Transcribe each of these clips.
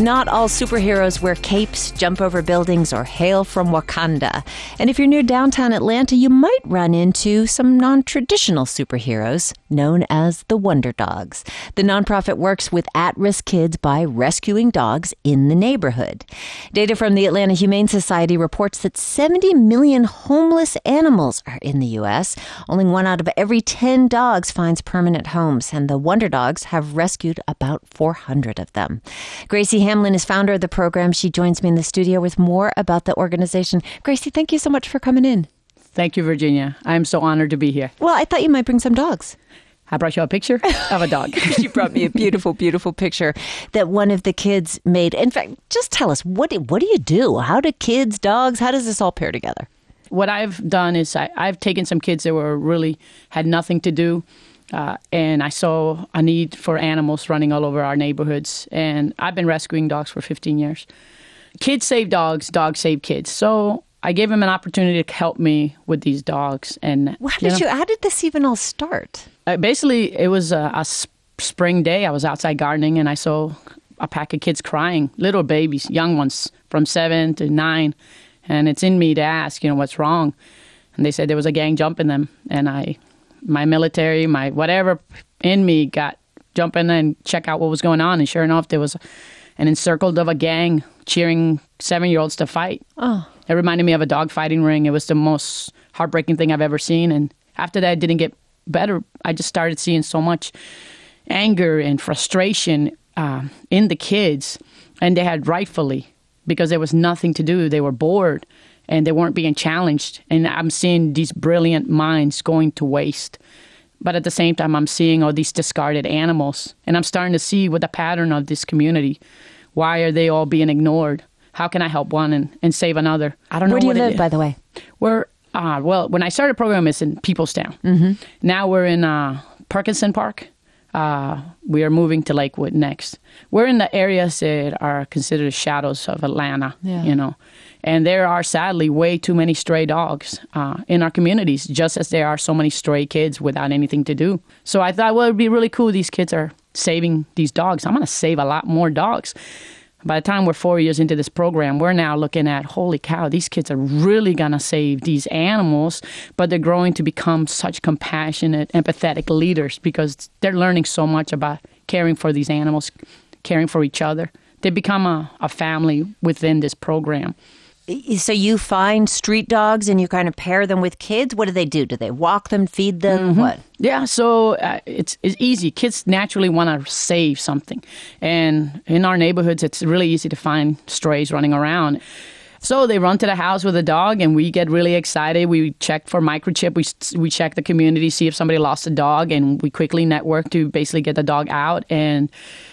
Not all superheroes wear capes, jump over buildings, or hail from Wakanda. And if you're near downtown Atlanta, you might run into some non traditional superheroes known as the Wonder Dogs. The nonprofit works with at risk kids by rescuing dogs in the neighborhood. Data from the Atlanta Humane Society reports that 70 million homeless animals are in the U.S. Only one out of every 10 dogs finds permanent homes, and the Wonder Dogs have rescued about 400 of them. Gracie Hamlin is founder of the program. She joins me in the studio with more about the organization. Gracie, thank you so much for coming in. Thank you, Virginia. I'm so honored to be here. Well, I thought you might bring some dogs. I brought you a picture of a dog. you brought me a beautiful, beautiful picture that one of the kids made. In fact, just tell us what do, what do you do? How do kids, dogs, how does this all pair together? What I've done is I, I've taken some kids that were really had nothing to do uh, and I saw a need for animals running all over our neighborhoods. And I've been rescuing dogs for 15 years. Kids save dogs, dogs save kids. So I gave him an opportunity to help me with these dogs. And how did you? Know, how did this even all start? Uh, basically, it was a, a spring day. I was outside gardening, and I saw a pack of kids crying, little babies, young ones from seven to nine. And it's in me to ask, you know, what's wrong. And they said there was a gang jumping them, and I my military, my whatever in me got jump in and check out what was going on. And sure enough, there was an encircled of a gang cheering seven year olds to fight. Oh. It reminded me of a dog fighting ring. It was the most heartbreaking thing I've ever seen. And after that, it didn't get better. I just started seeing so much anger and frustration uh, in the kids. And they had rightfully, because there was nothing to do, they were bored and they weren't being challenged. And I'm seeing these brilliant minds going to waste. But at the same time, I'm seeing all these discarded animals, and I'm starting to see what the pattern of this community. Why are they all being ignored? How can I help one and, and save another? I don't Where know. Where do you live, by the way? We're uh, well, when I started the program, it's in Peoplestown. Mm-hmm. Now we're in uh, Perkerson Park. Uh, we are moving to Lakewood next. We're in the areas that are considered shadows of Atlanta. Yeah. You know, and there are sadly way too many stray dogs uh, in our communities, just as there are so many stray kids without anything to do. So I thought, well, it'd be really cool. These kids are saving these dogs. I'm going to save a lot more dogs. By the time we're four years into this program, we're now looking at holy cow, these kids are really going to save these animals, but they're growing to become such compassionate, empathetic leaders because they're learning so much about caring for these animals, caring for each other. They become a, a family within this program. So you find street dogs and you kind of pair them with kids. What do they do? Do they walk them, feed them? Mm-hmm. What? Yeah, so uh, it's it's easy. Kids naturally want to save something, and in our neighborhoods, it's really easy to find strays running around. So they run to the house with a dog, and we get really excited. We check for microchip. We we check the community, see if somebody lost a dog, and we quickly network to basically get the dog out and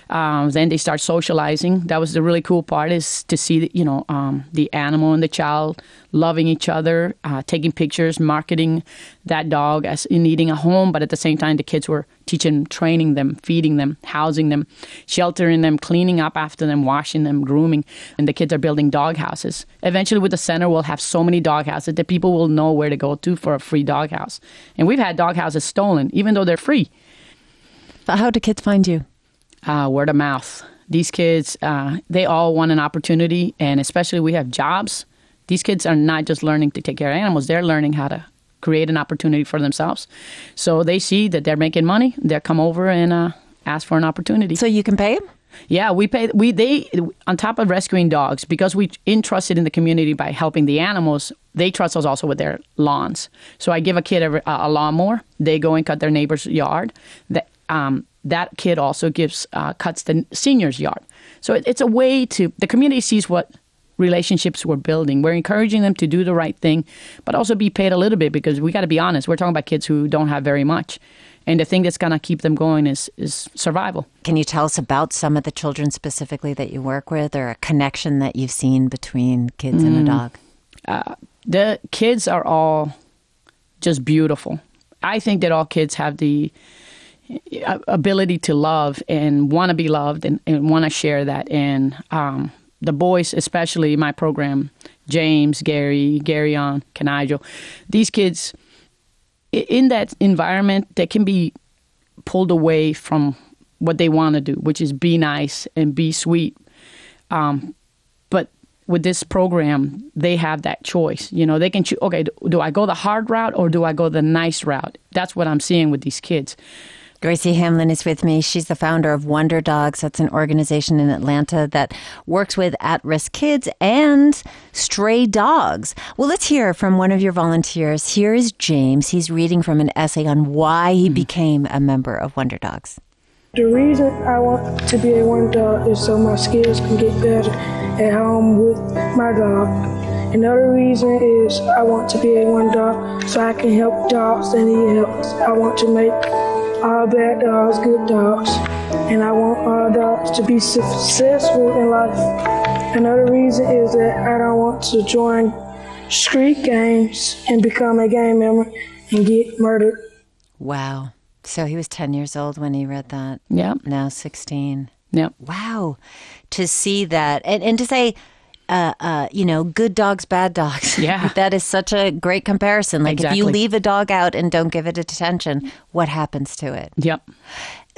um, then they start socializing. That was the really cool part is to see, you know, um, the animal and the child loving each other, uh, taking pictures, marketing that dog as needing a home, but at the same time, the kids were teaching, training them, feeding them, housing them, sheltering them, cleaning up after them, washing them, grooming. And the kids are building dog houses. Eventually, with the center, we'll have so many dog houses that people will know where to go to for a free dog house. And we've had dog houses stolen, even though they're free. How do kids find you? Uh, word of mouth. These kids, uh, they all want an opportunity, and especially we have jobs. These kids are not just learning to take care of animals; they're learning how to create an opportunity for themselves. So they see that they're making money, they'll come over and uh, ask for an opportunity. So you can pay them. Yeah, we pay. We they on top of rescuing dogs because we entrusted in the community by helping the animals. They trust us also with their lawns. So I give a kid a, a lawnmower. They go and cut their neighbor's yard. That um, that kid also gives uh, cuts the senior's yard. So it, it's a way to the community sees what relationships we're building. We're encouraging them to do the right thing, but also be paid a little bit because we got to be honest. We're talking about kids who don't have very much, And the thing that's going to keep them going is, is survival. Can you tell us about some of the children specifically that you work with or a connection that you've seen between kids mm. and a dog? Uh, the kids are all just beautiful. I think that all kids have the ability to love and want to be loved and, and want to share that. And um, the boys, especially my program, James, Gary, Gary on, Canigel, these kids in that environment they can be pulled away from what they want to do, which is be nice and be sweet. Um, but with this program, they have that choice. You know, they can choose. Okay, do, do I go the hard route or do I go the nice route? That's what I'm seeing with these kids. Gracie Hamlin is with me. She's the founder of Wonder Dogs. That's an organization in Atlanta that works with at risk kids and stray dogs. Well, let's hear from one of your volunteers. Here is James. He's reading from an essay on why he mm-hmm. became a member of Wonder Dogs. The reason I want to be a Wonder Dog is so my skills can get better at home with my dog. Another reason is I want to be a Wonder Dog so I can help dogs that need help. I want to make all bad dogs good dogs, and I want all dogs to be successful in life. Another reason is that I don't want to join street games and become a gang member and get murdered. Wow. So he was 10 years old when he read that. Yep. Now 16. Yep. Wow. To see that and, and to say, uh, uh, you know, good dogs, bad dogs. Yeah. that is such a great comparison. Like exactly. if you leave a dog out and don't give it attention, what happens to it? Yep.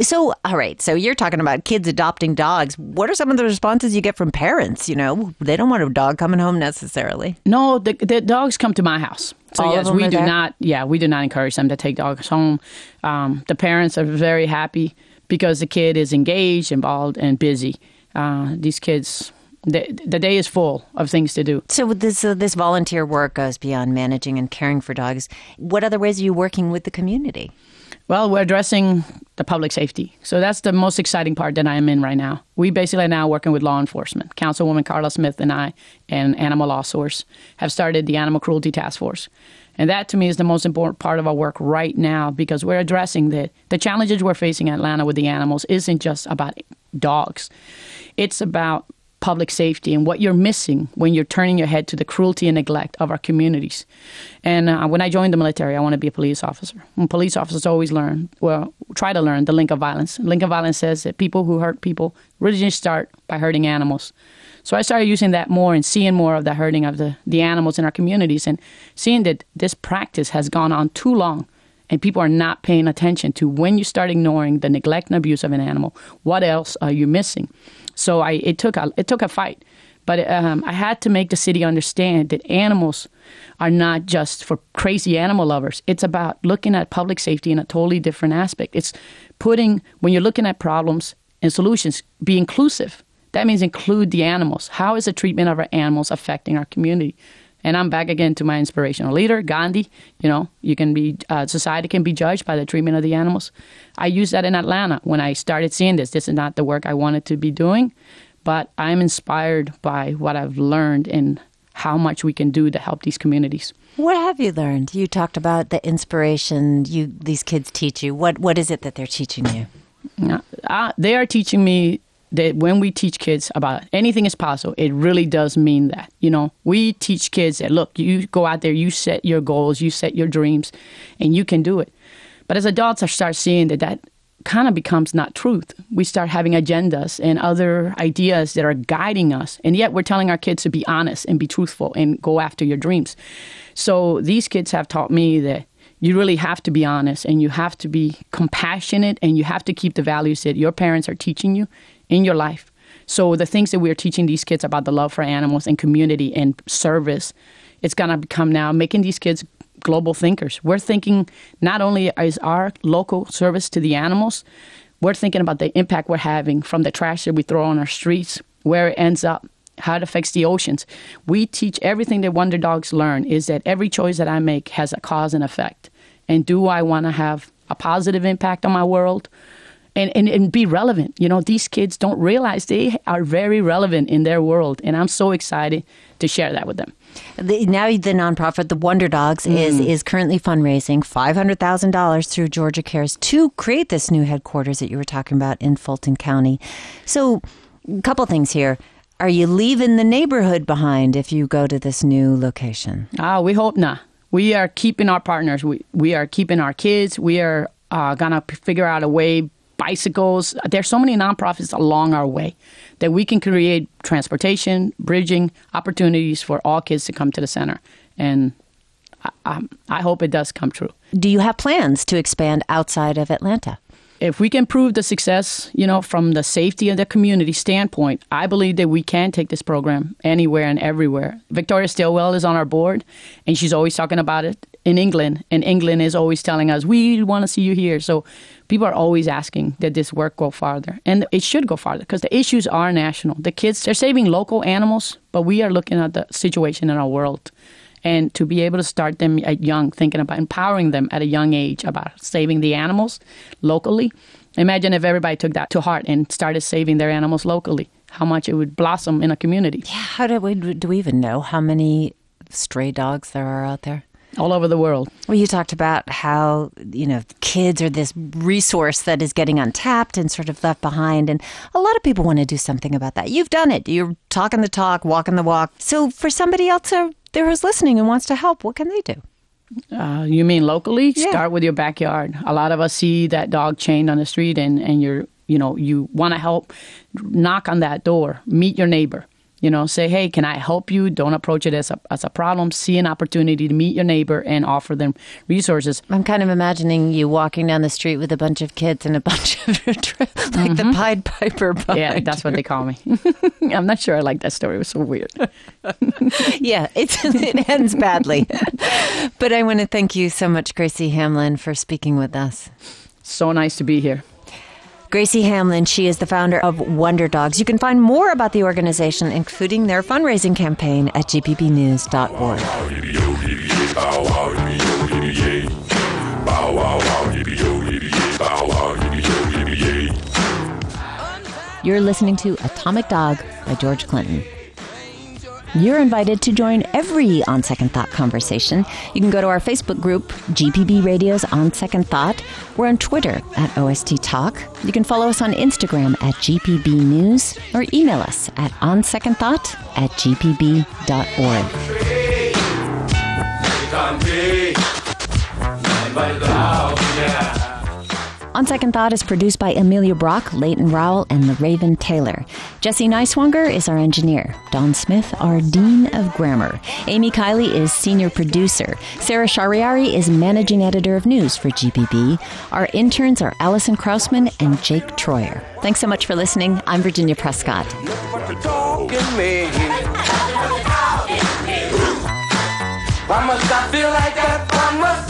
So, all right. So you're talking about kids adopting dogs. What are some of the responses you get from parents? You know, they don't want a dog coming home necessarily. No, the, the dogs come to my house. So All yes, we do there? not. Yeah, we do not encourage them to take dogs home. Um, the parents are very happy because the kid is engaged, involved, and busy. Uh, these kids the, the day is full of things to do. So this uh, this volunteer work goes beyond managing and caring for dogs. What other ways are you working with the community? Well, we're addressing the public safety. So that's the most exciting part that I am in right now. We basically are now working with law enforcement. Councilwoman Carla Smith and I and Animal Law Source have started the Animal Cruelty Task Force. And that to me is the most important part of our work right now because we're addressing the the challenges we're facing in Atlanta with the animals isn't just about dogs. It's about public safety and what you're missing when you're turning your head to the cruelty and neglect of our communities. And uh, when I joined the military, I want to be a police officer. And police officers always learn, well, try to learn the link of violence. Link of violence says that people who hurt people really just start by hurting animals. So I started using that more and seeing more of the hurting of the, the animals in our communities and seeing that this practice has gone on too long and people are not paying attention to when you start ignoring the neglect and abuse of an animal, what else are you missing? So I it took a it took a fight, but um, I had to make the city understand that animals are not just for crazy animal lovers. It's about looking at public safety in a totally different aspect. It's putting when you're looking at problems and solutions, be inclusive. That means include the animals. How is the treatment of our animals affecting our community? And I'm back again to my inspirational leader, Gandhi. You know, you can be uh, society can be judged by the treatment of the animals. I used that in Atlanta when I started seeing this. This is not the work I wanted to be doing, but I'm inspired by what I've learned and how much we can do to help these communities. What have you learned? You talked about the inspiration you these kids teach you. What what is it that they're teaching you? Uh, they are teaching me that when we teach kids about anything is possible, it really does mean that. You know, we teach kids that look, you go out there, you set your goals, you set your dreams, and you can do it. But as adults, I start seeing that that kind of becomes not truth. We start having agendas and other ideas that are guiding us, and yet we're telling our kids to be honest and be truthful and go after your dreams. So these kids have taught me that you really have to be honest and you have to be compassionate and you have to keep the values that your parents are teaching you in your life. So the things that we're teaching these kids about the love for animals and community and service, it's gonna become now making these kids global thinkers. We're thinking not only is our local service to the animals, we're thinking about the impact we're having from the trash that we throw on our streets, where it ends up, how it affects the oceans. We teach everything that Wonder Dogs learn is that every choice that I make has a cause and effect. And do I want to have a positive impact on my world? And, and, and be relevant. You know, these kids don't realize they are very relevant in their world. And I'm so excited to share that with them. The, now the nonprofit, the Wonder Dogs, mm. is is currently fundraising five hundred thousand dollars through Georgia Cares to create this new headquarters that you were talking about in Fulton County. So, a couple things here. Are you leaving the neighborhood behind if you go to this new location? Ah, we hope not. We are keeping our partners. We we are keeping our kids. We are uh, gonna figure out a way bicycles. There's so many nonprofits along our way that we can create transportation, bridging opportunities for all kids to come to the center. And I, I, I hope it does come true. Do you have plans to expand outside of Atlanta? If we can prove the success, you know, from the safety of the community standpoint, I believe that we can take this program anywhere and everywhere. Victoria Stilwell is on our board, and she's always talking about it in England, and England is always telling us, we want to see you here. So people are always asking that this work go farther, and it should go farther because the issues are national. The kids, they're saving local animals, but we are looking at the situation in our world and to be able to start them at young, thinking about empowering them at a young age about saving the animals locally. Imagine if everybody took that to heart and started saving their animals locally, how much it would blossom in a community. Yeah, how do we do we even know how many stray dogs there are out there? all over the world. Well, you talked about how, you know, kids are this resource that is getting untapped and sort of left behind. And a lot of people want to do something about that. You've done it. You're talking the talk, walking the walk. So for somebody else there who's listening and wants to help, what can they do? Uh, you mean locally? Yeah. Start with your backyard. A lot of us see that dog chained on the street, and and you're you know you want to help. Knock on that door. Meet your neighbor. You know, say, hey, can I help you? Don't approach it as a, as a problem. See an opportunity to meet your neighbor and offer them resources. I'm kind of imagining you walking down the street with a bunch of kids and a bunch of, like mm-hmm. the Pied Piper. Yeah, that's what they call me. I'm not sure I like that story. It was so weird. yeah, it's, it ends badly. but I want to thank you so much, Gracie Hamlin, for speaking with us. So nice to be here. Gracie Hamlin, she is the founder of Wonder Dogs. You can find more about the organization, including their fundraising campaign, at gpbnews.org. You're listening to Atomic Dog by George Clinton. You're invited to join every On Second Thought conversation. You can go to our Facebook group, GPB Radio's On Second Thought. We're on Twitter at OST Talk. You can follow us on Instagram at GPB News or email us at onsecondthought at gpb.org. On Second Thought is produced by Amelia Brock, Leighton Rowell, and the Raven Taylor. Jesse Neiswanger is our engineer. Don Smith, our Dean of Grammar. Amy Kiley is senior producer. Sarah Shariari is managing editor of news for GPB. Our interns are Allison Krausman and Jake Troyer. Thanks so much for listening. I'm Virginia Prescott. Why must I feel like that? Why must